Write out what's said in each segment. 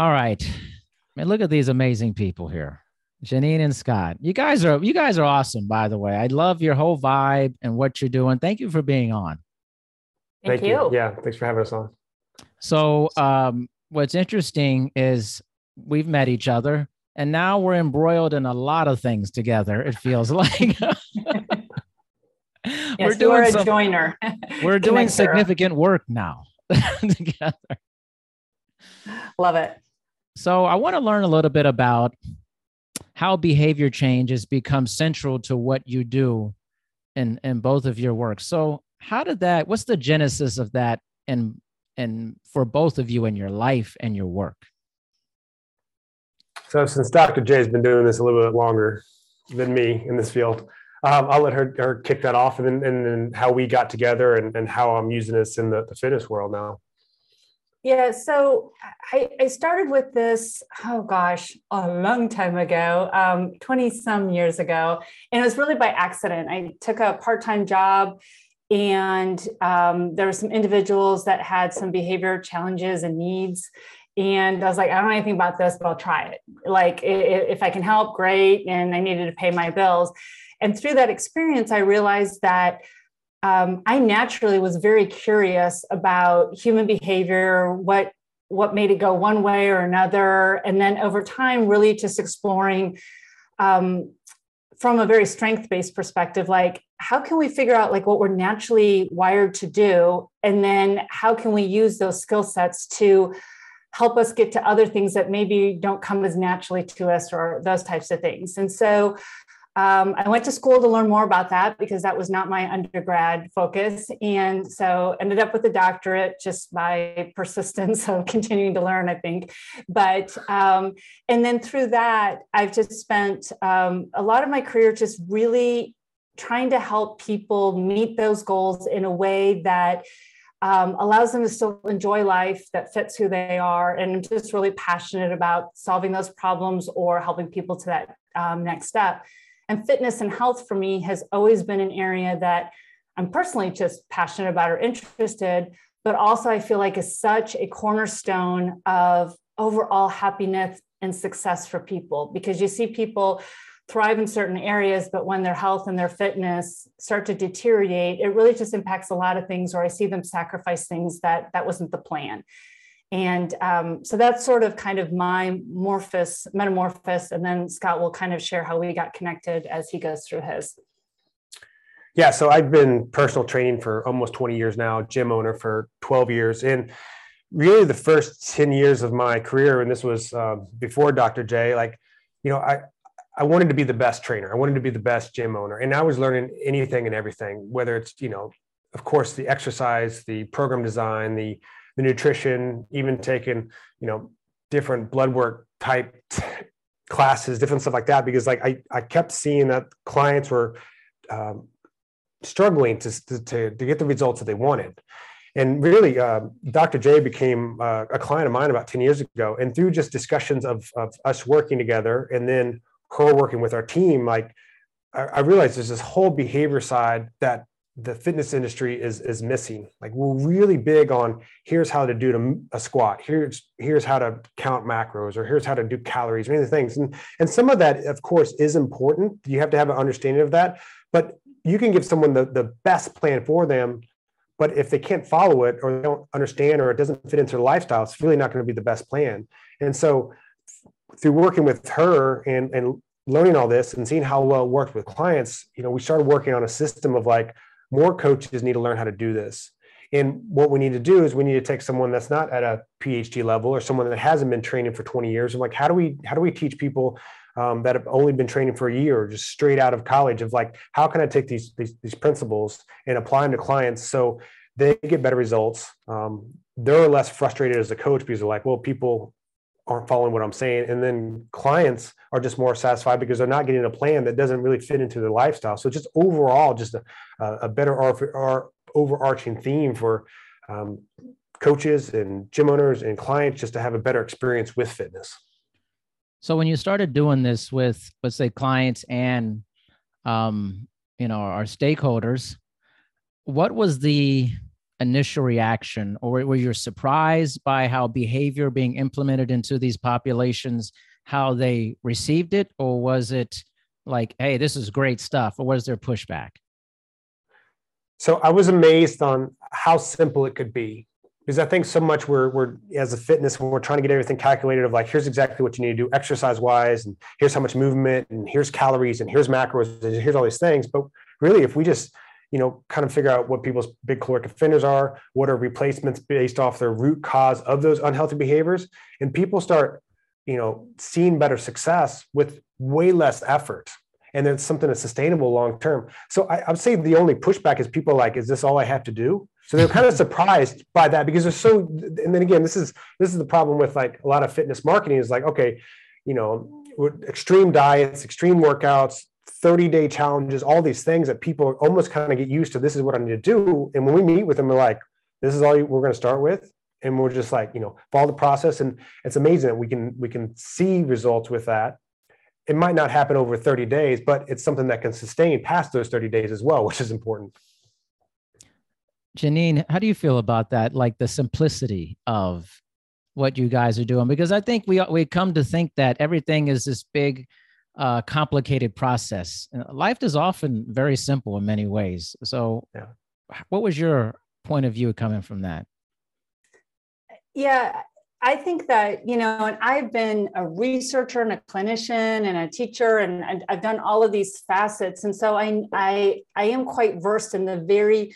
All right. I mean, look at these amazing people here. Janine and Scott. You guys are you guys are awesome, by the way. I love your whole vibe and what you're doing. Thank you for being on. Thank, Thank you. you. Yeah, thanks for having us on. So um, what's interesting is we've met each other and now we're embroiled in a lot of things together, it feels like. yes, we're doing a some, joiner. we're doing significant work now together. Love it. So I want to learn a little bit about how behavior change has become central to what you do in in both of your work. So how did that what's the genesis of that and and for both of you in your life and your work? So since Dr. J has been doing this a little bit longer than me in this field, um, I'll let her, her kick that off and then, and then how we got together and, and how I'm using this in the, the fitness world now. Yeah, so I, I started with this, oh gosh, a long time ago, 20 um, some years ago. And it was really by accident. I took a part time job, and um, there were some individuals that had some behavior challenges and needs. And I was like, I don't know anything about this, but I'll try it. Like, if I can help, great. And I needed to pay my bills. And through that experience, I realized that um, I naturally was very curious about human behavior, what what made it go one way or another, and then over time, really just exploring um, from a very strength based perspective, like how can we figure out like what we're naturally wired to do, and then how can we use those skill sets to help us get to other things that maybe don't come as naturally to us or those types of things. And so um, I went to school to learn more about that because that was not my undergrad focus. And so ended up with a doctorate just by persistence of continuing to learn, I think. But, um, and then through that, I've just spent um, a lot of my career just really trying to help people meet those goals in a way that um, allows them to still enjoy life that fits who they are and I'm just really passionate about solving those problems or helping people to that um, next step and fitness and health for me has always been an area that I'm personally just passionate about or interested, but also I feel like is such a cornerstone of overall happiness and success for people because you see people thrive in certain areas, but when their health and their fitness start to deteriorate, it really just impacts a lot of things, or I see them sacrifice things that that wasn't the plan. And um, so that's sort of kind of my morphous, metamorphosis. And then Scott will kind of share how we got connected as he goes through his. Yeah, so I've been personal training for almost 20 years now, gym owner for 12 years. And really the first 10 years of my career, and this was uh, before Dr. J, like, you know, I, I wanted to be the best trainer. I wanted to be the best gym owner. And I was learning anything and everything, whether it's, you know, of course, the exercise, the program design, the the nutrition, even taking, you know, different blood work type classes, different stuff like that, because like I, I kept seeing that clients were um, struggling to, to, to, get the results that they wanted. And really, uh, Dr. J became uh, a client of mine about 10 years ago. And through just discussions of, of us working together and then her working with our team, like I, I realized there's this whole behavior side that the fitness industry is is missing. Like we're really big on here's how to do a squat, here's here's how to count macros, or here's how to do calories, or any of the things. And and some of that, of course, is important. You have to have an understanding of that. But you can give someone the, the best plan for them. But if they can't follow it or they don't understand or it doesn't fit into their lifestyle, it's really not going to be the best plan. And so through working with her and, and learning all this and seeing how well it worked with clients, you know, we started working on a system of like, more coaches need to learn how to do this. And what we need to do is we need to take someone that's not at a PhD level or someone that hasn't been training for 20 years. And like, how do we how do we teach people um, that have only been training for a year or just straight out of college of like, how can I take these these, these principles and apply them to clients so they get better results? Um, they're less frustrated as a coach because they're like, well, people aren't following what I'm saying. And then clients are just more satisfied because they're not getting a plan that doesn't really fit into their lifestyle. So just overall, just a, a better or overarching theme for um, coaches and gym owners and clients just to have a better experience with fitness. So when you started doing this with, let's say, clients and um, you know our stakeholders, what was the initial reaction, or were you surprised by how behavior being implemented into these populations, how they received it, or was it like, "Hey, this is great stuff," or was there pushback? So I was amazed on how simple it could be because I think so much we're we're as a fitness we're trying to get everything calculated of like here's exactly what you need to do exercise wise and here's how much movement and here's calories and here's macros and here's all these things. But really, if we just you know kind of figure out what people's big caloric offenders are, what are replacements based off their root cause of those unhealthy behaviors, and people start you know seeing better success with way less effort and then something that's sustainable long term. So I, I would say the only pushback is people like, is this all I have to do? So they're kind of surprised by that because they're so. And then again, this is this is the problem with like a lot of fitness marketing is like, okay, you know, extreme diets, extreme workouts, 30 day challenges, all these things that people almost kind of get used to. This is what I need to do. And when we meet with them, we're like, this is all we're going to start with. And we're just like, you know, follow the process. And it's amazing that we can we can see results with that it might not happen over 30 days, but it's something that can sustain past those 30 days as well, which is important. Janine, how do you feel about that? Like the simplicity of what you guys are doing? Because I think we we come to think that everything is this big, uh, complicated process. Life is often very simple in many ways. So, yeah. what was your point of view coming from that? Yeah, I think that, you know, and I've been a researcher and a clinician and a teacher, and I've done all of these facets. And so I, I, I am quite versed in the very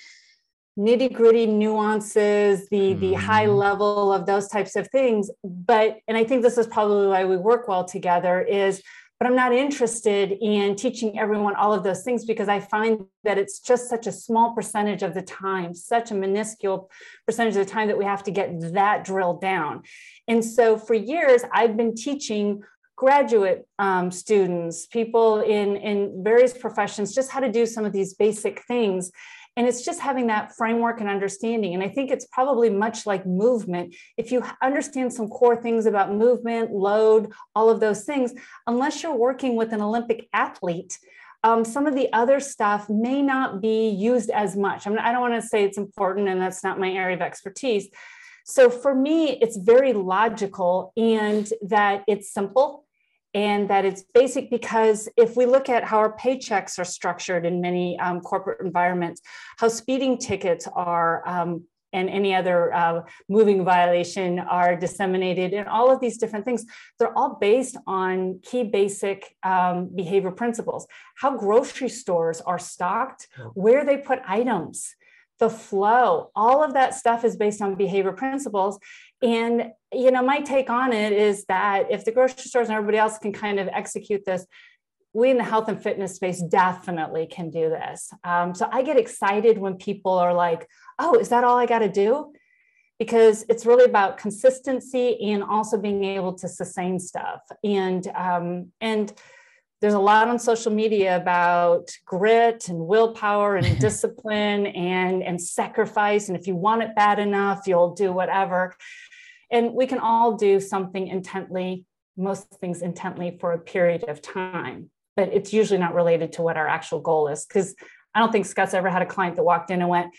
nitty gritty nuances, the, mm-hmm. the high level of those types of things. But, and I think this is probably why we work well together is but I'm not interested in teaching everyone all of those things because I find that it's just such a small percentage of the time, such a minuscule percentage of the time that we have to get that drilled down. And so for years, I've been teaching graduate um, students, people in, in various professions, just how to do some of these basic things. And it's just having that framework and understanding. And I think it's probably much like movement. If you understand some core things about movement, load, all of those things, unless you're working with an Olympic athlete, um, some of the other stuff may not be used as much. I, mean, I don't want to say it's important and that's not my area of expertise. So for me, it's very logical and that it's simple and that it's basic because if we look at how our paychecks are structured in many um, corporate environments, how speeding tickets are um, and any other uh, moving violation are disseminated and all of these different things they're all based on key basic um, behavior principles. How grocery stores are stocked where they put items the flow all of that stuff is based on behavior principles and, you know, my take on it is that if the grocery stores and everybody else can kind of execute this, we in the health and fitness space definitely can do this. Um, so I get excited when people are like, oh, is that all I got to do? Because it's really about consistency and also being able to sustain stuff. And, um, and, there's a lot on social media about grit and willpower and discipline and and sacrifice and if you want it bad enough you'll do whatever and we can all do something intently, most things intently for a period of time, but it's usually not related to what our actual goal is. Because I don't think Scott's ever had a client that walked in and went,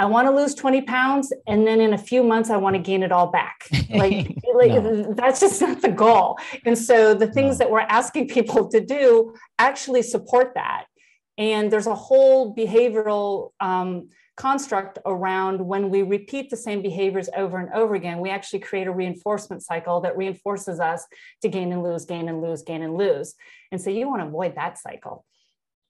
I want to lose 20 pounds and then in a few months I want to gain it all back. Like, like no. that's just not the goal. And so the things no. that we're asking people to do actually support that. And there's a whole behavioral um, construct around when we repeat the same behaviors over and over again, we actually create a reinforcement cycle that reinforces us to gain and lose, gain and lose, gain and lose. And so you want to avoid that cycle.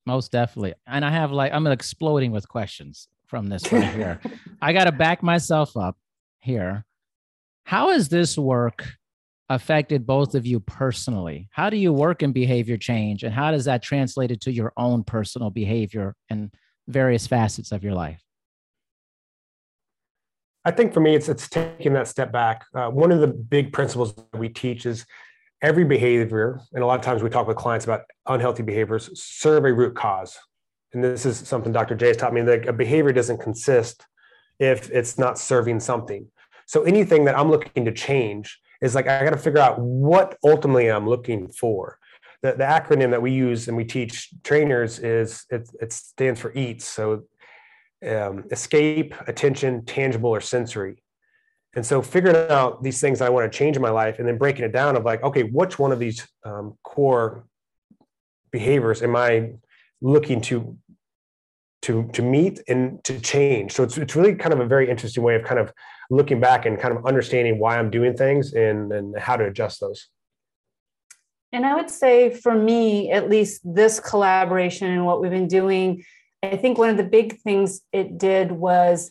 Most definitely. And I have like, I'm exploding with questions from this right here. I got to back myself up here. How has this work affected both of you personally? How do you work in behavior change and how does that translate to your own personal behavior and various facets of your life? I think for me, it's it's taking that step back. Uh, one of the big principles that we teach is every behavior, and a lot of times we talk with clients about unhealthy behaviors, serve a root cause. And this is something Dr. J has taught me that a behavior doesn't consist if it's not serving something. So anything that I'm looking to change is like I got to figure out what ultimately I'm looking for. The, the acronym that we use and we teach trainers is it, it stands for EATS. So um, escape, attention, tangible, or sensory. And so figuring out these things I want to change in my life and then breaking it down of like, okay, which one of these um, core behaviors am I looking to to to meet and to change? So it's it's really kind of a very interesting way of kind of looking back and kind of understanding why I'm doing things and and how to adjust those. And I would say for me, at least this collaboration and what we've been doing, I think one of the big things it did was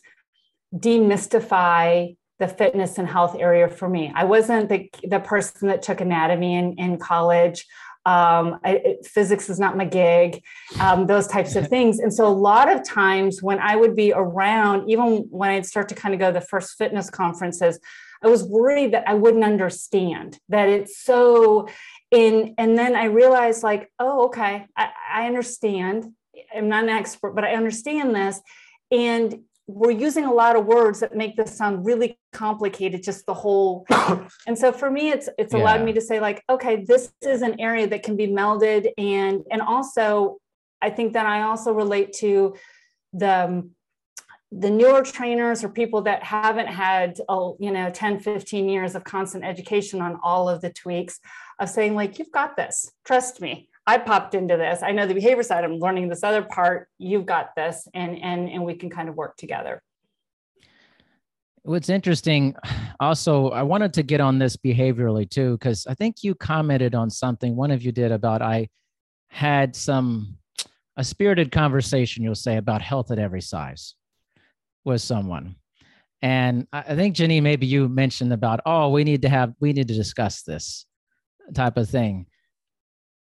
demystify the fitness and health area for me. I wasn't the, the person that took anatomy in, in college. Um, I, physics is not my gig, um, those types of things. And so, a lot of times when I would be around, even when I'd start to kind of go to the first fitness conferences, I was worried that I wouldn't understand that it's so in. And then I realized, like, oh, okay, I, I understand. I'm not an expert, but I understand this. And we're using a lot of words that make this sound really complicated just the whole and so for me it's it's allowed me to say like okay this is an area that can be melded. And and also i think that i also relate to the um, the newer trainers or people that haven't had oh, you know 10 15 years of constant education on all of the tweaks of saying like you've got this. Trust me I popped into this. I know the behavior side. I'm learning this other part. You've got this, and and and we can kind of work together. What's interesting, also, I wanted to get on this behaviorally too, because I think you commented on something. One of you did about I had some a spirited conversation. You'll say about health at every size with someone, and I think Jenny, maybe you mentioned about oh, we need to have we need to discuss this type of thing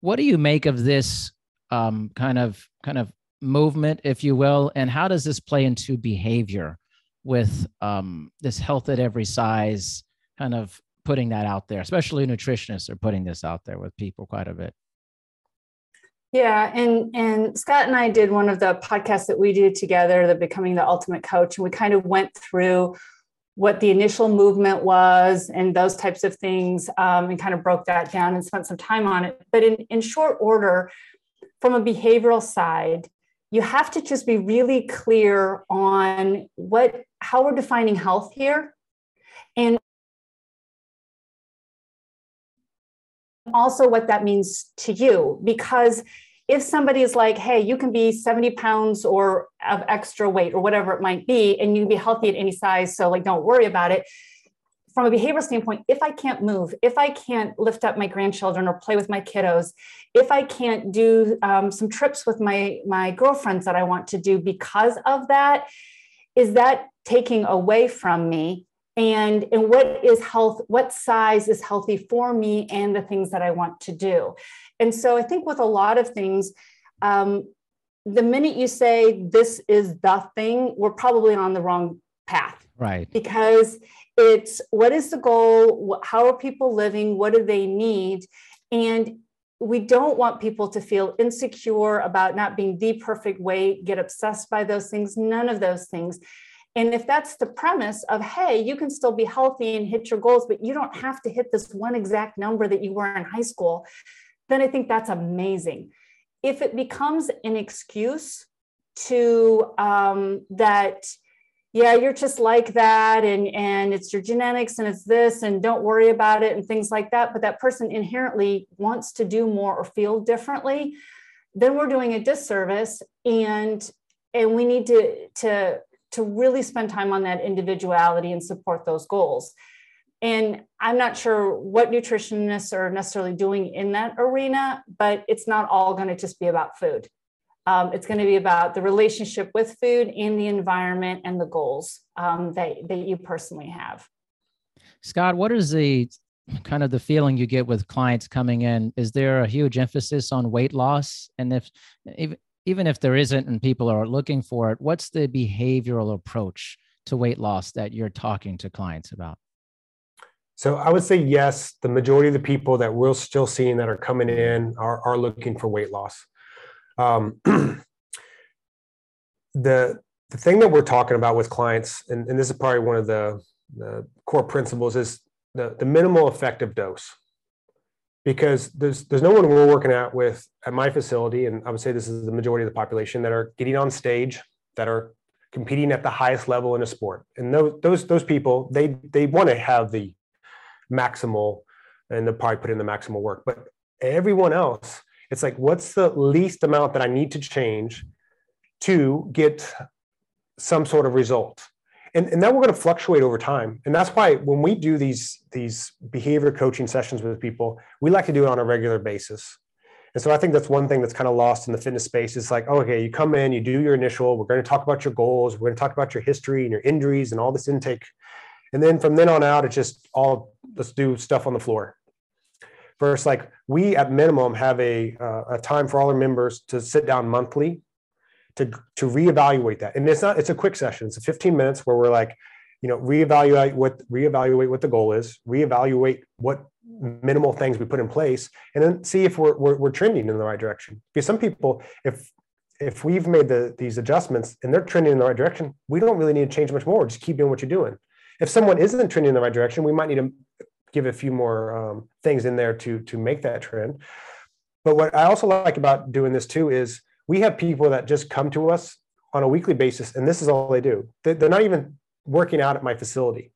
what do you make of this um, kind of kind of movement, if you will, and how does this play into behavior with um, this health at every size kind of putting that out there? Especially nutritionists are putting this out there with people quite a bit. Yeah, and and Scott and I did one of the podcasts that we did together, the Becoming the Ultimate Coach, and we kind of went through what the initial movement was and those types of things um, and kind of broke that down and spent some time on it. But in, in short order from a behavioral side you have to just be really clear on what how we're defining health here and also what that means to you. Because if somebody is like, hey, you can be 70 pounds or of extra weight or whatever it might be, and you can be healthy at any size, so like don't worry about it. From a behavioral standpoint, if I can't move, if I can't lift up my grandchildren or play with my kiddos, if I can't do um, some trips with my my girlfriends that I want to do because of that, is that taking away from me? And and what is health? What size is healthy for me and the things that I want to do? And so I think with a lot of things, um, the minute you say this is the thing, we're probably on the wrong path. Right. Because it's what is the goal? How are people living? What do they need? And we don't want people to feel insecure about not being the perfect weight, get obsessed by those things, none of those things. And if that's the premise of, hey, you can still be healthy and hit your goals, but you don't have to hit this one exact number that you were in high school, then I think that's amazing. If it becomes an excuse to um, that, yeah, you're just like that, and and it's your genetics, and it's this, and don't worry about it, and things like that. But that person inherently wants to do more or feel differently, then we're doing a disservice, and and we need to to to really spend time on that individuality and support those goals. And I'm not sure what nutritionists are necessarily doing in that arena, but it's not all going to just be about food. Um, it's going to be about the relationship with food and the environment and the goals um, that, that you personally have. Scott, what is the kind of the feeling you get with clients coming in? Is there a huge emphasis on weight loss? And if even if there isn't and people are looking for it, what's the behavioral approach to weight loss that you're talking to clients about? So I would say yes. The majority of the people that we're still seeing that are coming in are, are looking for weight loss. Um, the the thing that we're talking about with clients, and, and this is probably one of the, the core principles, is the, the minimal effective dose. Because there's there's no one we're working at with at my facility, and I would say this is the majority of the population that are getting on stage, that are competing at the highest level in a sport. And those those those people, they they want to have the maximal and they'll probably put in the maximal work. But everyone else, it's like, what's the least amount that I need to change to get some sort of result? And, and then we're going to fluctuate over time. And that's why when we do these, these behavior coaching sessions with people, we like to do it on a regular basis. And so I think that's one thing that's kind of lost in the fitness space. It's like, oh, okay, you come in, you do your initial, we're going to talk about your goals, we're going to talk about your history and your injuries and all this intake and then from then on out, it's just all let's do stuff on the floor. Versus like we at minimum have a, uh, a time for all our members to sit down monthly to, to reevaluate that. And it's not, it's a quick session. It's a 15 minutes where we're like, you know, reevaluate what, reevaluate what the goal is, reevaluate what minimal things we put in place, and then see if we're, we're, we're trending in the right direction. Because some people, if, if we've made the, these adjustments and they're trending in the right direction, we don't really need to change much more. Just keep doing what you're doing if someone isn't trending in the right direction, we might need to give a few more um, things in there to to make that trend. But what I also like about doing this too is we have people that just come to us on a weekly basis, and this is all they do. They're not even working out at my facility,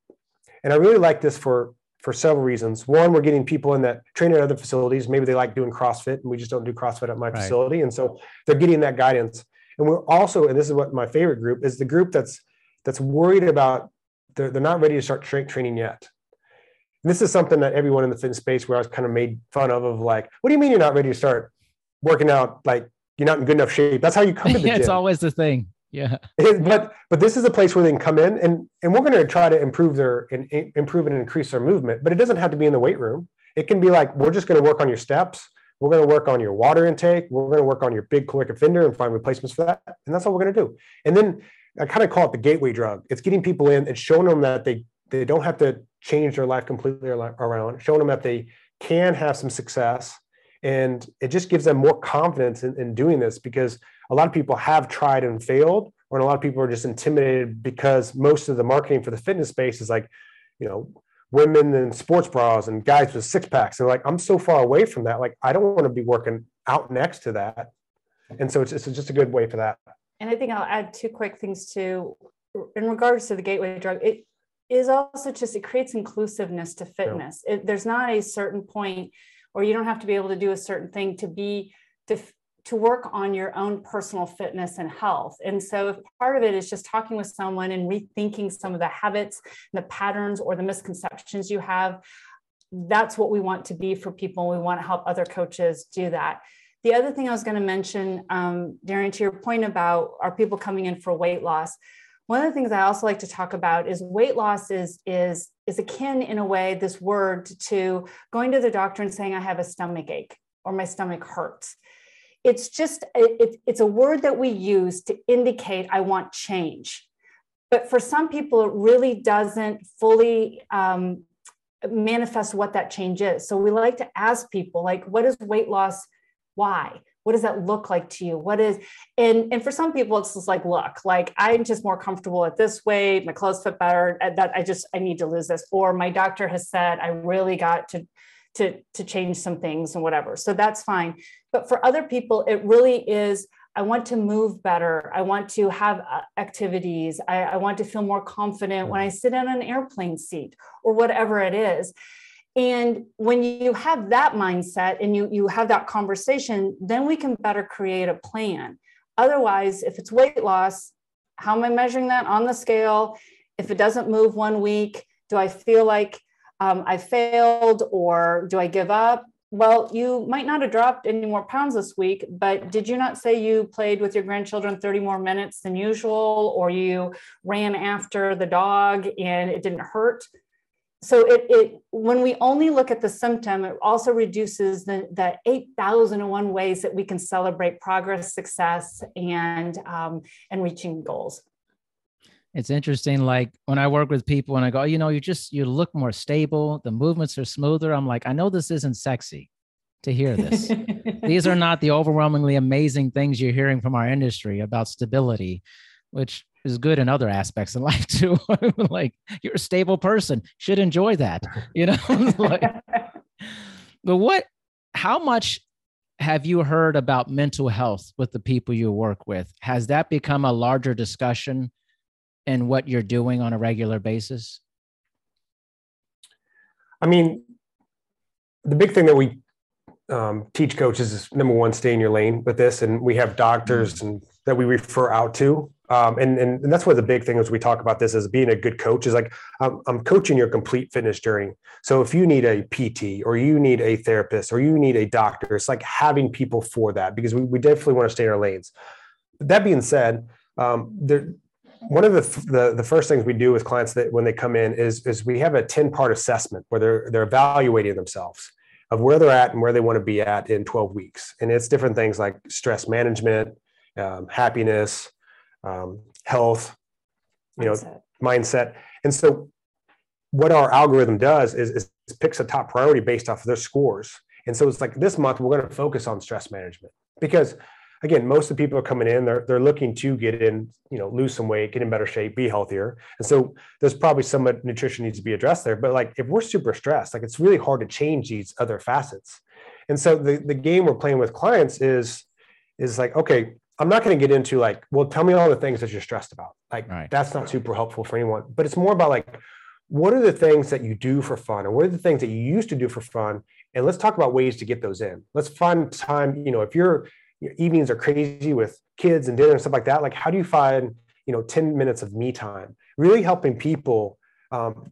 and I really like this for for several reasons. One, we're getting people in that train at other facilities. Maybe they like doing CrossFit, and we just don't do CrossFit at my right. facility, and so they're getting that guidance. And we're also, and this is what my favorite group is, the group that's that's worried about they're, they're not ready to start tra- training yet. And this is something that everyone in the fitness space where I was kind of made fun of, of like, what do you mean you're not ready to start working out? Like you're not in good enough shape. That's how you come to the yeah, gym. It's always the thing. Yeah. but, but this is a place where they can come in and, and we're going to try to improve their, and improve and increase their movement, but it doesn't have to be in the weight room. It can be like, we're just going to work on your steps. We're going to work on your water intake. We're going to work on your big caloric offender and find replacements for that. And that's all we're going to do. And then I kind of call it the gateway drug. It's getting people in and showing them that they they don't have to change their life completely around, showing them that they can have some success. And it just gives them more confidence in, in doing this because a lot of people have tried and failed, or a lot of people are just intimidated because most of the marketing for the fitness space is like, you know, women in sports bras and guys with six packs. And like, I'm so far away from that. Like, I don't want to be working out next to that. And so it's, it's just a good way for that. And I think I'll add two quick things to In regards to the gateway drug, it is also just it creates inclusiveness to fitness. Yeah. It, there's not a certain point, or you don't have to be able to do a certain thing to be to to work on your own personal fitness and health. And so, if part of it is just talking with someone and rethinking some of the habits, the patterns, or the misconceptions you have, that's what we want to be for people. We want to help other coaches do that. The other thing I was going to mention, um, Darren, to your point about are people coming in for weight loss? One of the things I also like to talk about is weight loss is is is akin in a way this word to going to the doctor and saying I have a stomach ache or my stomach hurts. It's just it, it's a word that we use to indicate I want change, but for some people it really doesn't fully um, manifest what that change is. So we like to ask people like, what is weight loss? Why? What does that look like to you? What is and and for some people it's just like look like i'm just more comfortable at this weight my clothes fit better that i just i need to lose this. Or my doctor has said i really got to to to change some things and whatever. So that's fine. But for other people it really is i want to move better. I want to have uh, activities. I, I want to feel more confident when i sit in an airplane seat or whatever it is and when you have that mindset and you, you have that conversation, then we can better create a plan. Otherwise, if it's weight loss, how am I measuring that on the scale? If it doesn't move one week, do I feel like um, I failed or do I give up? Well, you might not have dropped any more pounds this week, but did you not say you played with your grandchildren 30 more minutes than usual, or you ran after the dog and it didn't hurt? So it, it when we only look at the symptom it also reduces the, the 8001 ways that we can celebrate progress success and um, and reaching goals it's interesting. Like when I work with people and I go, you know, you just you look more stable, the movements are smoother. I'm like, I know this isn't sexy to hear this. These are not the overwhelmingly amazing things you're hearing from our industry about stability, which is good in other aspects of life too. like you're a stable person, should enjoy that, you know. like, but what? How much have you heard about mental health with the people you work with? Has that become a larger discussion in what you're doing on a regular basis? I mean, the big thing that we um, teach coaches is number one, stay in your lane with this, and we have doctors mm-hmm. and that we refer out to um, and, and, and that's what the big thing is we talk about this as being a good coach is like I'm, I'm, coaching your complete fitness journey. So if you need a pt or you need a therapist or you need a doctor it's like having people for that because we, we definitely want to stay in our lanes. But that being said um, there, one of the, the, the first things we do with clients that when they come in is is we have a 10 part assessment where they're they're evaluating themselves of where they're at and where they want to be at in 12 weeks. And it's different things like stress management um, happiness um, health, you mindset. know, mindset. And so what our algorithm does is, is picks a top priority based off of their scores. And so it's like this month we're going to focus on stress management because again, most of the people are coming in, they're, they're looking to get in, you know, lose some weight, get in better shape, be healthier. And so there's probably some nutrition needs to be addressed there. But like if we're super stressed, like it's really hard to change these other facets. And so the, the game we're playing with clients is, is like, okay, I'm not going to get into like, well, tell me all the things that you're stressed about. Like right. that's not super helpful for anyone. But it's more about like, what are the things that you do for fun, or what are the things that you used to do for fun? And let's talk about ways to get those in. Let's find time. You know, if your, your evenings are crazy with kids and dinner and stuff like that, like how do you find you know 10 minutes of me time? Really helping people um,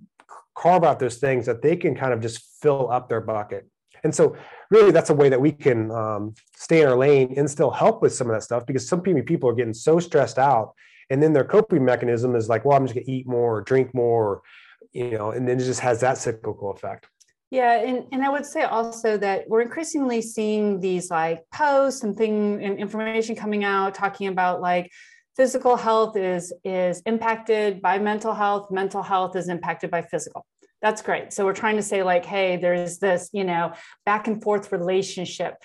carve out those things that they can kind of just fill up their bucket. And so really that's a way that we can um, stay in our lane and still help with some of that stuff because some people are getting so stressed out and then their coping mechanism is like well i'm just going to eat more or drink more or, you know and then it just has that cyclical effect. Yeah, and, and I would say also that we're increasingly seeing these like posts and thing and information coming out talking about like physical health is is impacted by mental health, mental health is impacted by physical that's great so we're trying to say like hey there's this you know back and forth relationship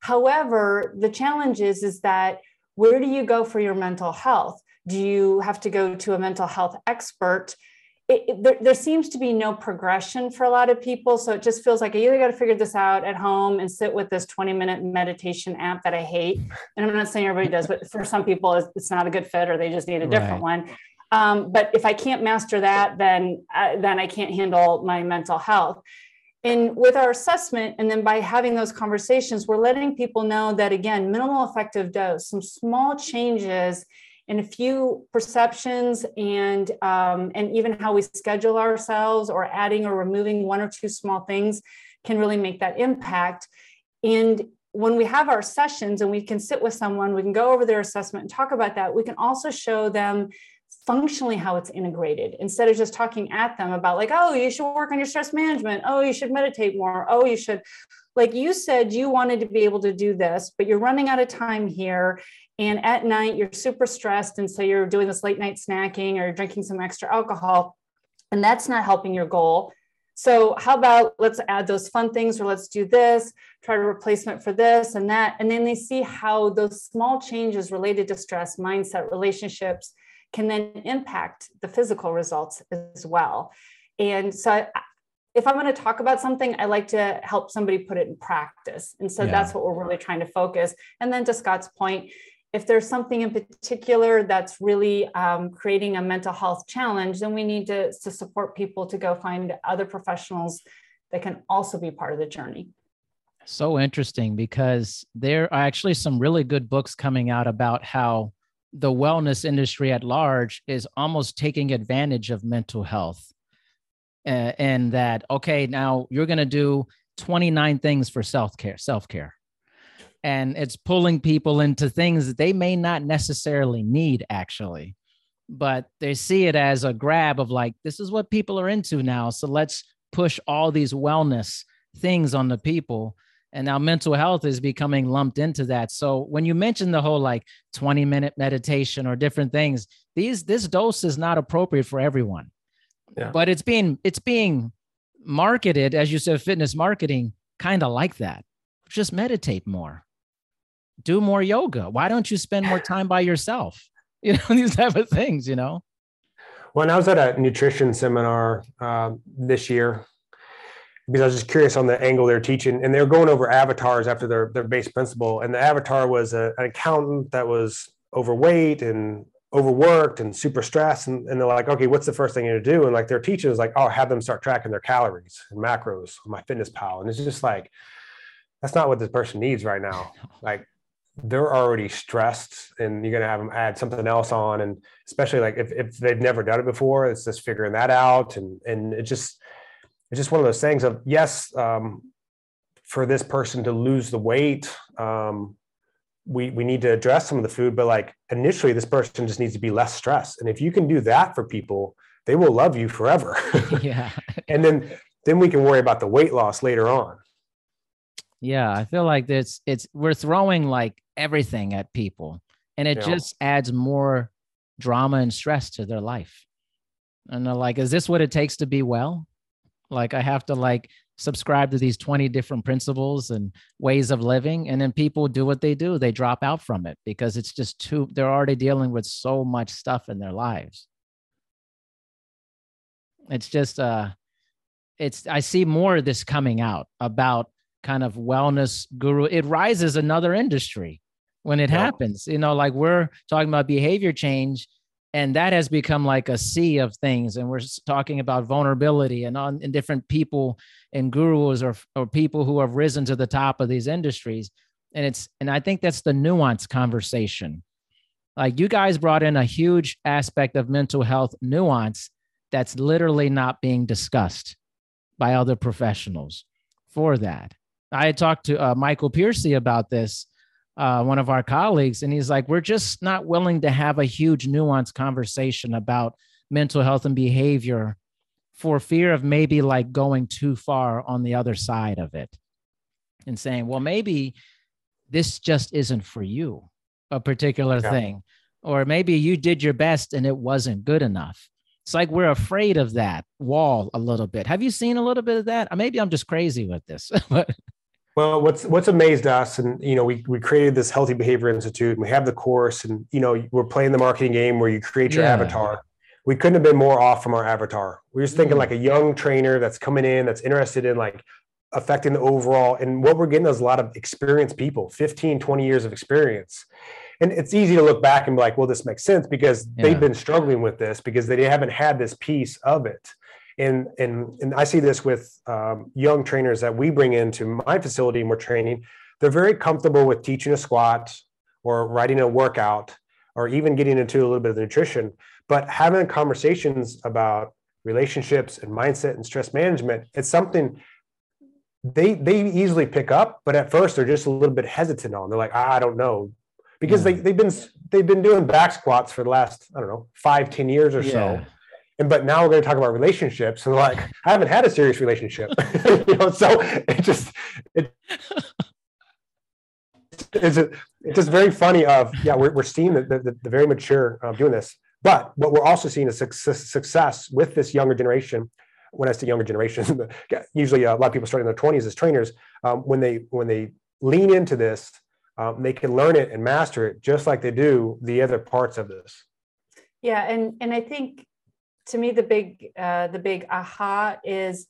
however the challenge is is that where do you go for your mental health do you have to go to a mental health expert it, it, there, there, seems to be no progression for a lot of people. So it just feels like I either got to figure this out at home and sit with this 20 minute meditation app that I hate. And I'm not saying everybody does, but for some people, it's, it's not a good fit or they just need a different right. one. Um, but if I can't master that, then uh, then I can't handle my mental health. And with our assessment, and then by having those conversations, we're letting people know that again, minimal effective dose, some small changes and a few perceptions and um, and even how we schedule ourselves, or adding or removing one or two small things, can really make that impact. And when we have our sessions and we can sit with someone, we can go over their assessment and talk about that. We can also show them functionally how it's integrated. Instead of just talking at them about like oh you should work on your stress management. Oh you should meditate more. Oh you should like you said you wanted to be able to do this but you're running out of time here. And at night you're super stressed. And so you're doing this late night snacking or drinking some extra alcohol. And that's not helping your goal. So how about let's add those fun things or let's do this try a replacement for this and that. And then they see how those small changes related to stress mindset relationships can then impact the physical results as well. And so I, if I'm going to talk about something, I like to help somebody put it in practice. And so yeah. that's what we're really trying to focus. And then to Scott's point, if there's something in particular that's really um, creating a mental health challenge, then we need to, to support people to go find other professionals that can also be part of the journey. So interesting because there are actually some really good books coming out about how the wellness industry at large is almost taking advantage of mental health and that okay now you're going to do 29 things for self-care self-care. And it's pulling people into things that they may not necessarily need actually. But they see it as a grab of like this is what people are into now so let's push all these wellness things on the people and now mental health is becoming lumped into that. So when you mention the whole like 20 minute meditation or different things these this dose is not appropriate for everyone. Yeah. but it's being it's being marketed as you said fitness marketing kind of like that. Just meditate more. Do more yoga. Why don't you spend more time by yourself? You know these type of things you know? When i was at a nutrition seminar uh, this year because I was just curious on the angle they're teaching, and they're going over avatars after their their base principle, and the avatar was a, an accountant that was overweight and overworked and super stressed, and, and they're like, okay, what's the first thing you're gonna do? And like their teacher is like, oh, have them start tracking their calories and macros on MyFitnessPal. and it's just like that's not what this person needs right now. Like they're already stressed and you're going to have them add something else on and especially like if, if they've never done it before it's just figuring that out and and it just it's just one of those things of yes, um, for this person to lose the weight, um, we we need to address some of the food, but like initially, this person just needs to be less stressed. And if you can do that for people, they will love you forever. yeah. and then then we can worry about the weight loss later on. Yeah, I feel like it's it's we're throwing like everything at people, and it yeah. just adds more drama and stress to their life. And they're like, is this what it takes to be well? Like I have to like subscribe to these 20 different principles and ways of living. And then people do what they do. They drop out from it because it's just too, they're already dealing with so much stuff in their lives. It's just, uh, it's, I see more of this coming out about kind of wellness guru. It rises another industry when it yeah. happens. You know, like we're talking about behavior change and that has become like a sea of things. And we're talking about vulnerability and on and different people and gurus or, or people who have risen to the top of these industries. And it's and i think that's the nuance conversation. Like you guys brought in a huge aspect of mental health nuance that's literally not being discussed by other professionals for that. I had talked to uh, michael piercy about this uh, one of our colleagues, and he's like, we're just not willing to have a huge nuanced conversation about mental health and behavior for fear of maybe like going too far on the other side of it and saying, well, maybe this just isn't for you, a particular yeah. thing. Or maybe you did your best and it wasn't good enough. It's like we're afraid of that wall a little bit. Have you seen a little bit of that? Maybe I'm just crazy with this, but well, what's what's amazed us, and you know, we we created this Healthy Behavior Institute, and we have the course, and you know, we're playing the marketing game where you create your yeah. avatar. We couldn't have been more off from our avatar. We are just thinking mm. like a young trainer that's coming in, that's interested in like affecting the overall. And what we're getting is a lot of experienced people, 15, 20 years of experience. And it's easy to look back and be like, well, this makes sense because yeah. they've been struggling with this because they haven't had this piece of it and and and I see this with um, young trainers that we bring into my facility and we're training. They're very comfortable with teaching a squat or writing a workout or even getting into a little bit of nutrition, but having conversations about relationships and mindset and stress management, it's something they they easily pick up, but at first they're just a little bit hesitant on. They're like, I don't know, because yeah. they they've been they've been doing back squats for the last I don't know five ten years or yeah. so, and but now we're going to talk about relationships. And like i haven't had a serious relationship. You know so it just it it's, it's just very funny of yeah we're, we're seeing the, the, the very mature uh, doing this. But what we're also seeing is success, success with this younger generation. When i say younger generation usually a lot of people starting in their 20s as trainers um, when they when they lean into this um, they can learn it and master it just like they do the other parts of this. Yeah and and i think to me the big uh, the big aha is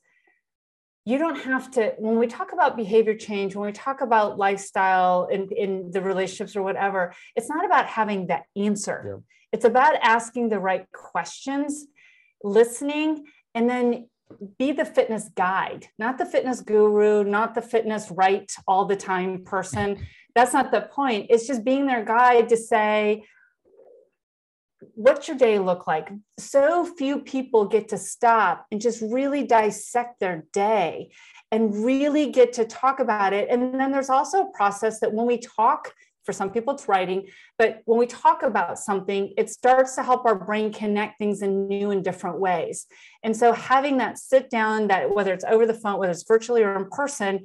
you don't have to when we talk about behavior change when we talk about lifestyle in, in the relationships or whatever it's not about having that answer. Yeah. it's about asking the right questions listening and then be the fitness guide not the fitness guru not the fitness right all the time person. That's not the point. It's just being their guide to say what's your day look like? So few people get to stop and just really dissect their day and really get to talk about it. And then there's also a process that when we talk, for some people it's writing, but when we talk about something, it starts to help our brain connect things in new and different ways. And so having that sit down, that whether it's over the phone, whether it's virtually or in person,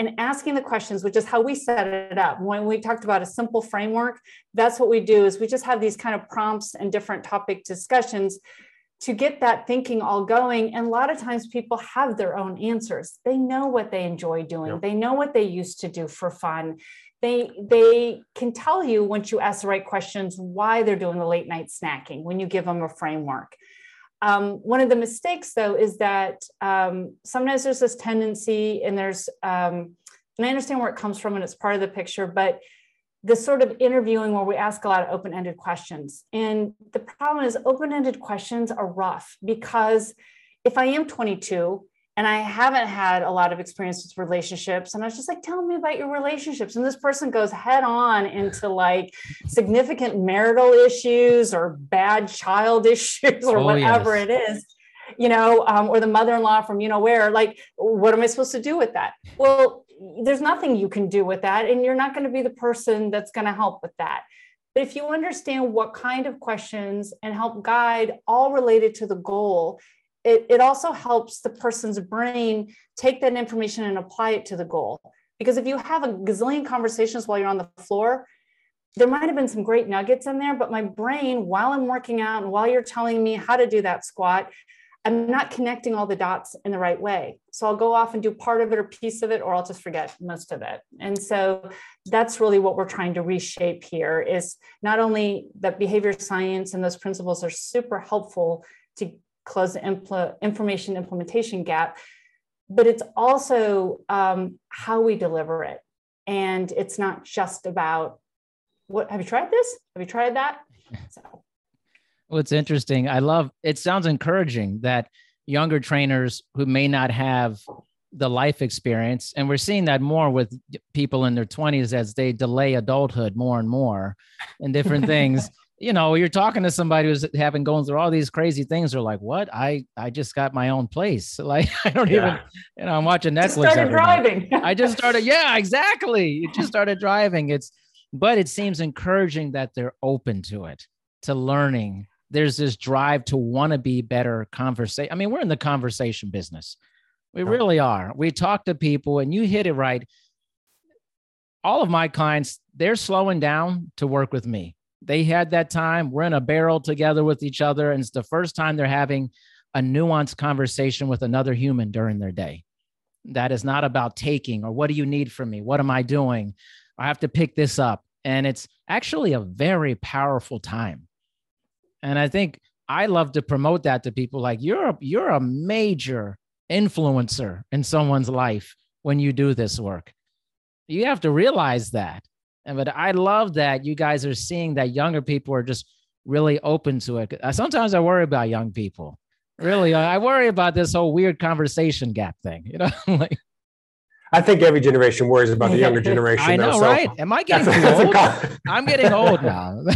and asking the questions, which is how we set it up. When we talked about a simple framework, that's what we do is we just have these kind of prompts and different topic discussions to get that thinking all going. And a lot of times people have their own answers. They know what they enjoy doing. Yep. They know what they used to do for fun. They they can tell you once you ask the right questions why they're doing the late night snacking when you give them a framework. Um, one of the mistakes, though, is that um, sometimes there's this tendency, and there's, um, and I understand where it comes from, and it's part of the picture, but this sort of interviewing where we ask a lot of open-ended questions. And the problem is, open-ended questions are rough because if I am 22 and I haven't had a lot of experience with relationships. And I was just like, tell me about your relationships. And this person goes head on into like significant marital issues or bad child issues or oh, whatever yes. it is, you know, um, or the mother in law from you know where. Like, what am I supposed to do with that? Well, there's nothing you can do with that. And you're not going to be the person that's going to help with that. But if you understand what kind of questions and help guide all related to the goal, it, it also helps the person's brain take that information and apply it to the goal. Because if you have a gazillion conversations while you're on the floor, there might have been some great nuggets in there, but my brain, while I'm working out and while you're telling me how to do that squat, I'm not connecting all the dots in the right way. So I'll go off and do part of it or piece of it, or I'll just forget most of it. And so that's really what we're trying to reshape here is not only that behavior science and those principles are super helpful to close the impl- information implementation gap, but it's also um, how we deliver it. And it's not just about what have you tried this? Have you tried that? So. Well, it's interesting. I love it. Sounds encouraging that younger trainers who may not have the life experience, and we're seeing that more with people in their 20s as they delay adulthood more and more and different things you know, you're talking to somebody who's having going through all these crazy things. They're like, "What? I I just got my own place. Like I don't yeah. even, you know, I'm watching Netflix. Just started driving. I just started. Yeah, exactly. You just started driving. It's, but it seems encouraging that they're open to it, to learning. There's this drive to want to be better conversation. I mean, we're in the conversation business. We really are. We talk to people, and you hit it right. All of my clients, they're slowing down to work with me they had that time. We're in a barrel together with each other. And it's the first time they're having a nuanced conversation with another human during their day. That is not about taking or what do you need from me? What am I doing? I have to pick this up. And it's actually a very powerful time. And I think I love to promote that to people like you're a, you're a major influencer in someone's life when you do this work. You have to realize that. And but I love that you guys are seeing that younger people are just really open to it. Uh, sometimes I worry about young people. Really, I worry about this whole weird conversation gap thing. You know, like. I think every generation worries about the younger generation. I know, though, right? Am I getting too old? I'm getting old now.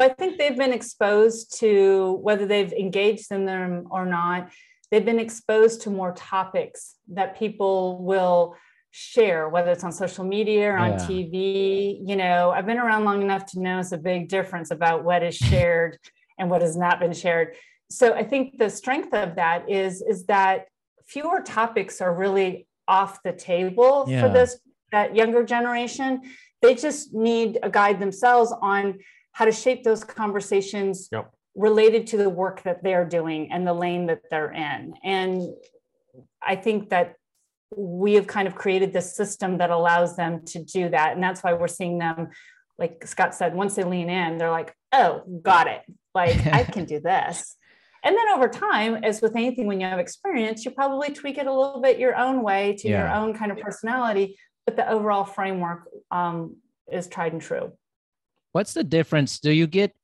I think they've been exposed to whether they've engaged in them or not. They've been exposed to more topics that people will share, whether it's on social media or on yeah. TV. You know, I've been around long enough to know it's a big difference about what is shared and what has not been shared. So I think the strength of that is is that fewer topics are really off the table yeah. for this that younger generation. They just need a guide themselves on how to shape those conversations yep. related to the work that they're doing and the lane that they're in. And I think that we have kind of created this system that allows them to do that. And that's why we're seeing them, like Scott said, once they lean in, they're like, oh, got it. Like, I can do this. And then over time, as with anything, when you have experience, you probably tweak it a little bit your own way to yeah. your own kind of personality. But the overall framework um, is tried and true. What's the difference? Do you get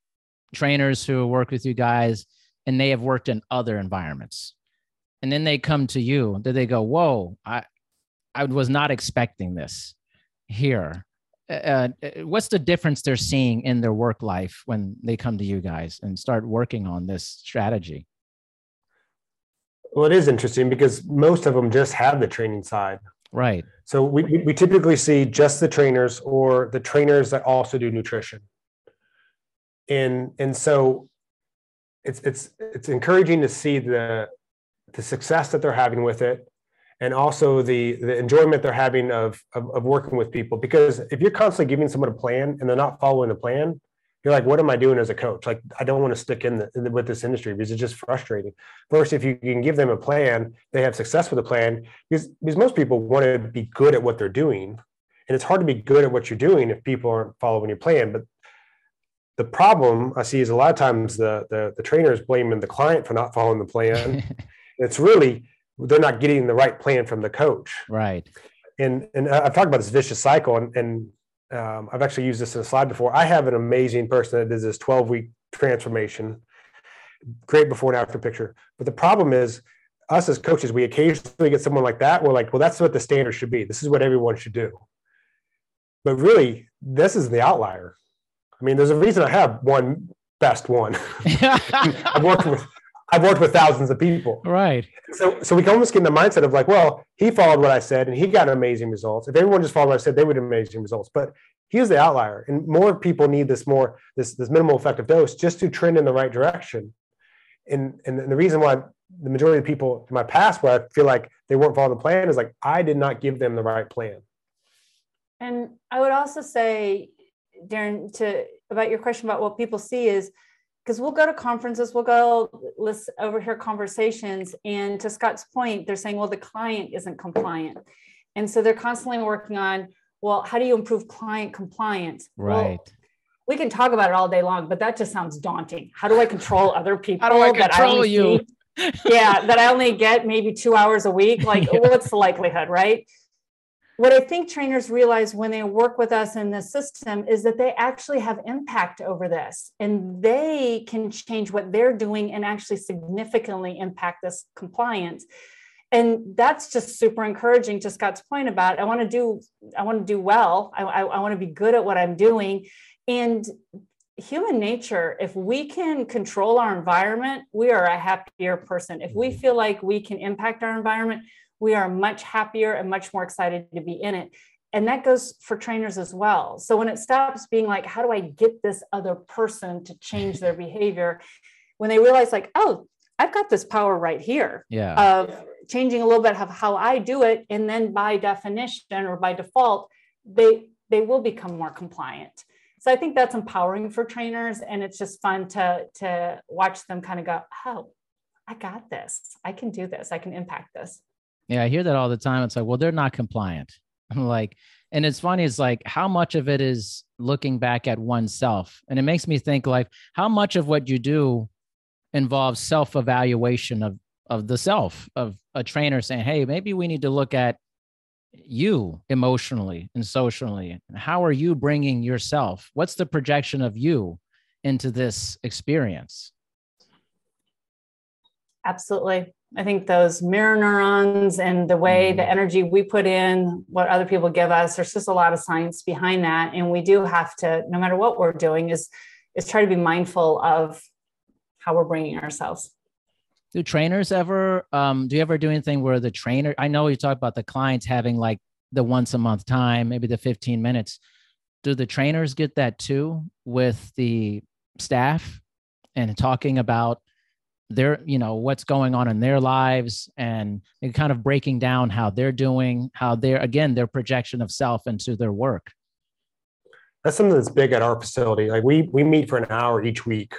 trainers who work with you guys and they have worked in other environments? And then they come to you that they go whoa i i was not expecting this here. Uh, uh, what's the difference they're seeing in their work life when they come to you guys and start working on this strategy? Well it is interesting because most of them just have the training side. Right. So we, we typically see just the trainers or the trainers that also do nutrition. And and so it's it's it's encouraging to see the the success that they're having with it and also the the enjoyment they're having of, of, of working with people. Because if you're constantly giving someone a plan and they're not following the plan you're like what am i doing as a coach? Like i don't want to stick in, the, in the, with this industry because it's just frustrating. First if you can give them a plan they have success with the plan because, because most people want to be good at what they're doing. And it's hard to be good at what you're doing if people aren't following your plan. But the problem i see is a lot of times the the, the trainer is blaming the client for not following the plan it's really they're not getting the right plan from the coach. Right. And and I've talked about this vicious cycle, and, and um, I've actually used this in a slide before. I have an amazing person that does this 12 week transformation, great before and after picture. But the problem is, us as coaches, we occasionally get someone like that. We're like, well, that's what the standard should be. This is what everyone should do. But really, this is the outlier. I mean, there's a reason I have one best one. I've worked with I've worked with thousands of people. Right. So, so we can almost get in the mindset of like, well, he followed what I said and he got amazing results. If everyone just followed what I said, they would have amazing results. But he's the outlier, and more people need this more this this minimal effective dose just to trend in the right direction. And and the reason why the majority of the people in my past where I feel like they weren't following the plan is like I did not give them the right plan. And I would also say, Darren, to about your question about what people see is because we'll go to conferences, we'll go listen overhear conversations, and to Scott's point, they're saying, well, the client isn't compliant, and so they're constantly working on, well, how do you improve client compliance? Right. Well, we can talk about it all day long, but that just sounds daunting. How do I control other people? How do I control I you? See? yeah, that I only get maybe two hours a week. Like, yeah. what's the likelihood, right? What I think trainers realize when they work with us in this system is that they actually have impact over this and they can change what they're doing and actually significantly impact this compliance. And that's just super encouraging to Scott's point about I want to do I want to do well. I, I, I want to be good at what I'm doing. And human nature, if we can control our environment, we are a happier person. If we mm-hmm. feel like we can impact our environment, we are much happier and much more excited to be in it. And that goes for trainers as well. So when it stops being like, how do I get this other person to change their behavior? When they realize, like, oh, I've got this power right here yeah. of changing a little bit of how I do it. And then by definition or by default, they they will become more compliant. So I think that's empowering for trainers. And it's just fun to to watch them kind of go, oh, I got this. I can do this. I can impact this. Yeah, I hear that all the time. It's like, well, they're not compliant. I'm like, and it's funny, it's like how much of it is looking back at oneself. And it makes me think like how much of what you do involves self-evaluation of of the self, of a trainer saying, Hey, maybe we need to look at you emotionally and socially. And How are you bringing yourself? What's the projection of you into this experience? Absolutely. I think those mirror neurons and the way the mm. energy we put in, what other people give us, there's just a lot of science behind that. And we do have to, no matter what we're doing, is is try to be mindful of how we're bringing ourselves. Do trainers ever? Um, do you ever do anything where the trainer? I know you talk about the clients having like the once a month time, maybe the 15 minutes. Do the trainers get that too with the staff and talking about their you know what's going on in their lives and, kind of breaking down how they're doing how they're again their projection of self into their work. That's something that's big at our facility. Like we we meet for an hour each week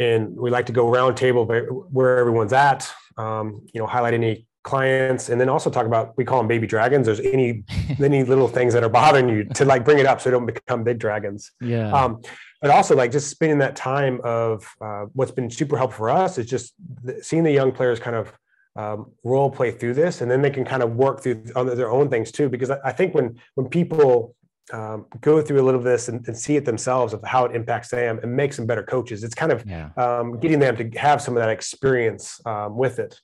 and we like to go round table where everyone's at um, you know highlight any clients and then also talk about we call them baby dragons. There's any any little things that are bothering you to like bring it up so they don't become big dragons. Yeah. Um, but also like just spending that time of uh, what's been super helpful for us is just seeing the young players kind of um, role play through this and then they can kind of work through on their own things too because i, I think when when people um, go through a little of this and, and, see it themselves of how it impacts them and makes them better coaches it's kind of yeah. um, getting them to have some of that experience um, with it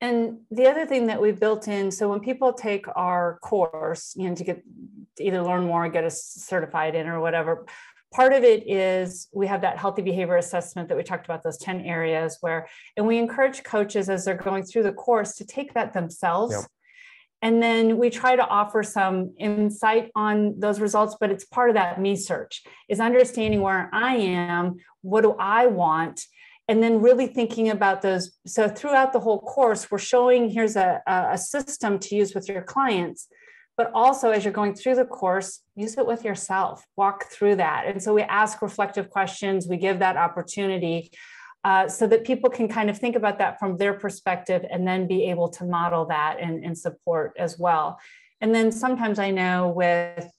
and the other thing that we've built in so when people take our course you know to get to either learn more or get us certified in or whatever part of it is we have that healthy behavior assessment that we talked about those 10 areas where and we encourage coaches as they're going through the course to take that themselves yep. and then we try to offer some insight on those results but it's part of that me search is understanding where i am what do i want and then really thinking about those. So throughout the whole course we're showing here's a, a system to use with your clients but also as you're going through the course use it with yourself. Walk through that. And so we ask reflective questions. We give that opportunity uh, so that people can kind of think about that from their perspective and then be able to model that and, and support as well. And then sometimes i know with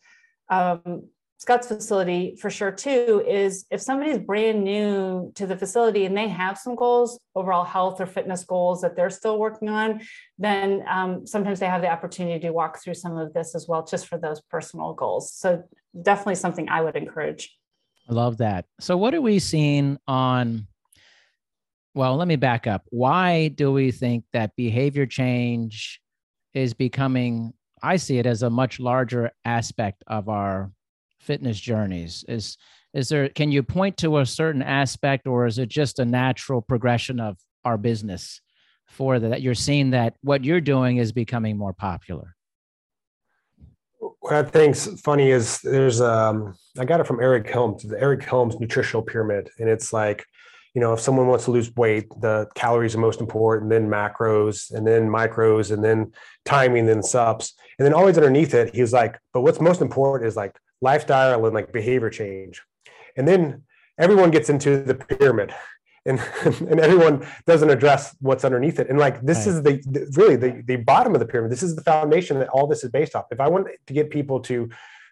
um, Scott's facility for sure too is if somebody's brand new to the facility and they have some goals, overall health or fitness goals that they're still working on, then um, sometimes they have the opportunity to walk through some of this as well, just for those personal goals. So definitely something I would encourage. I love that. So what are we seeing on? Well, let me back up. Why do we think that behavior change is becoming? I see it as a much larger aspect of our fitness journeys? Is is there can you point to a certain aspect or is it just a natural progression of our business for that you're seeing that what you're doing is becoming more popular? What I think's funny is there's um I got it from Eric Helms, the Eric Helms nutritional pyramid, and it's like, you know, if someone wants to lose weight, the calories are most important, then macros, and then micros, and then timing, then subs, and then always underneath it, he's like, but what's most important is like lifestyle and like behavior change. And then everyone gets into the pyramid and, and everyone doesn't address what's underneath it. And like, this right. is the, the, really the, the bottom of the pyramid. This is the foundation that all this is based off. If I want to get people to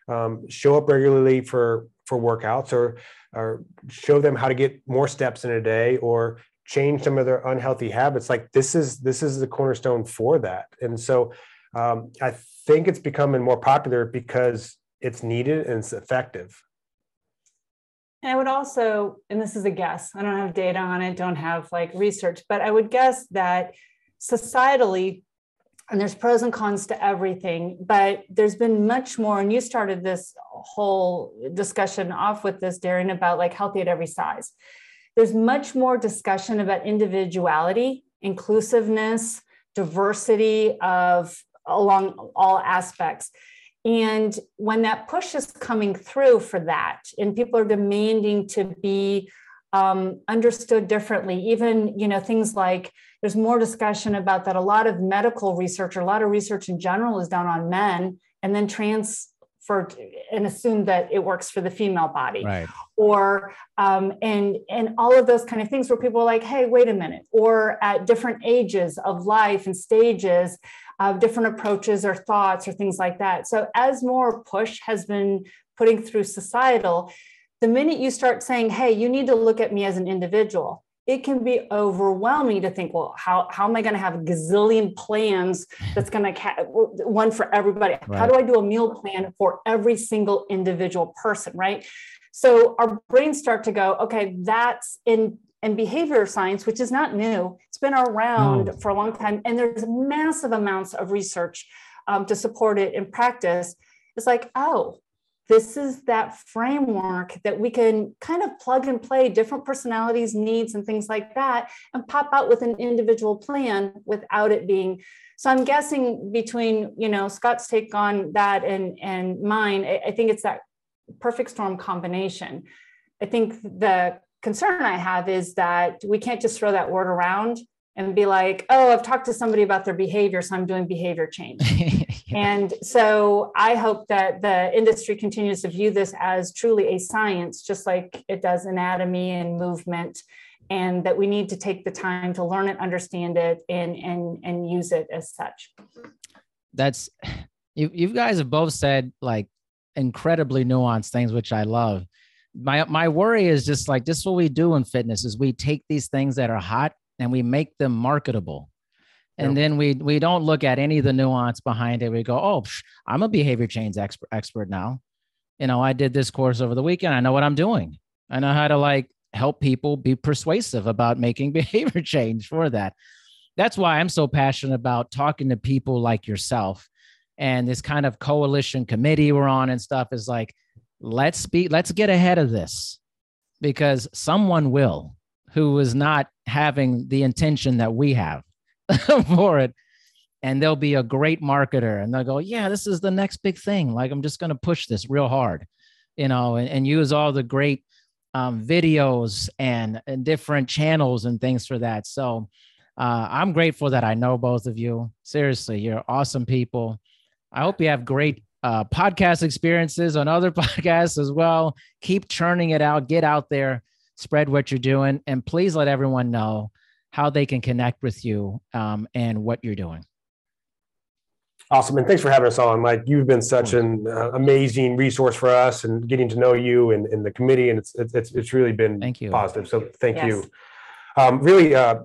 um, show up regularly for, for workouts or, or show them how to get more steps in a day or change some of their unhealthy habits, like this is, this is the cornerstone for that. And so um, I think it's becoming more popular because it's needed and it's effective. And I would also, and this is a guess, I don't have data on it, don't have like research, but I would guess that societally, and there's pros and cons to everything, but there's been much more. And you started this whole discussion off with this, Darren, about like healthy at every size. There's much more discussion about individuality, inclusiveness, diversity of along all aspects. And when that push is coming through for that, and people are demanding to be um, understood differently, even you know things like there's more discussion about that. A lot of medical research, or a lot of research in general, is done on men, and then trans for and assume that it works for the female body right. or um, and and all of those kind of things where people are like hey wait a minute or at different ages of life and stages different approaches or thoughts or things like that. So, as more push has been putting through societal, the minute you start saying, hey, you need to look at me as an individual, it can be overwhelming to think, well, how, how am I going to have a gazillion plans that's going to ca- one for everybody? Right. How do I do a meal plan for every single individual person, right? So our brains start to go, okay, that's in and behavior science, which is not new, it's been around for a long time, and there's massive amounts of research um, to support it in practice. It's like, oh, this is that framework that we can kind of plug and play different personalities, needs, and things like that, and pop out with an individual plan without it being. So I'm guessing between you know Scott's take on that and and mine, I, I think it's that perfect storm combination. I think the concern I have is that we can't just throw that word around and be like, oh, I've talked to somebody about their behavior, so I'm doing behavior change. yeah. And so I hope that the industry continues to view this as truly a science, just like it does anatomy and movement, and that we need to take the time to learn it, understand it, and and and use it as such. That's you. You guys have both said like incredibly nuanced things, which I love my my worry is just like this is what we do in fitness is we take these things that are hot and we make them marketable. And yep. then we we don't look at any of the nuance behind it. We go oh psh, i'm a behavior change expert expert now. You know i did this course over the weekend. I know what i'm doing. I know how to like help people be persuasive about making behavior change for that. That's why i'm so passionate about talking to people like yourself. And this kind of coalition committee we're on and stuff is like let's be let's get ahead of this because someone will who is not having the intention that we have for it and they'll be a great marketer and they'll go yeah this is the next big thing like i'm just going to push this real hard you know and, and use all the great um, videos and, and different channels and things for that. So uh, I'm grateful that I know both of you. Seriously, you're awesome people. I hope you have great uh, podcast experiences on other podcasts as well. Keep churning it out, get out there, spread what you're doing, and please let everyone know how they can connect with you um, and what you're doing. Awesome. And thanks for having us on. Mike. you've been such an uh, amazing resource for us and getting to know you and, and the committee. And it's, it's, it's really been thank you. positive. So thank yes. you. Um, really, uh,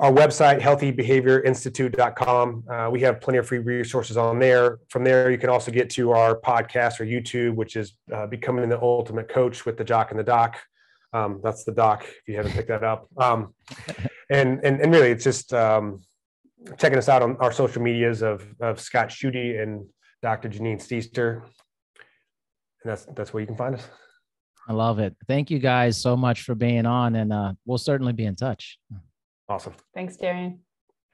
our website, healthybehaviorinstitute.com. Uh, we have plenty of free resources on there. From there, you can also get to our podcast or YouTube, which is uh, Becoming the Ultimate Coach with the Jock and the Doc. Um, that's the doc, if you haven't picked that up. Um, and, and, and really, it's just um, checking us out on our social medias of, of Scott Schutte and Dr. Janine Steester. And that's, that's where you can find us. I love it. Thank you guys so much for being on, and uh, we'll certainly be in touch. Awesome. Thanks, Darian.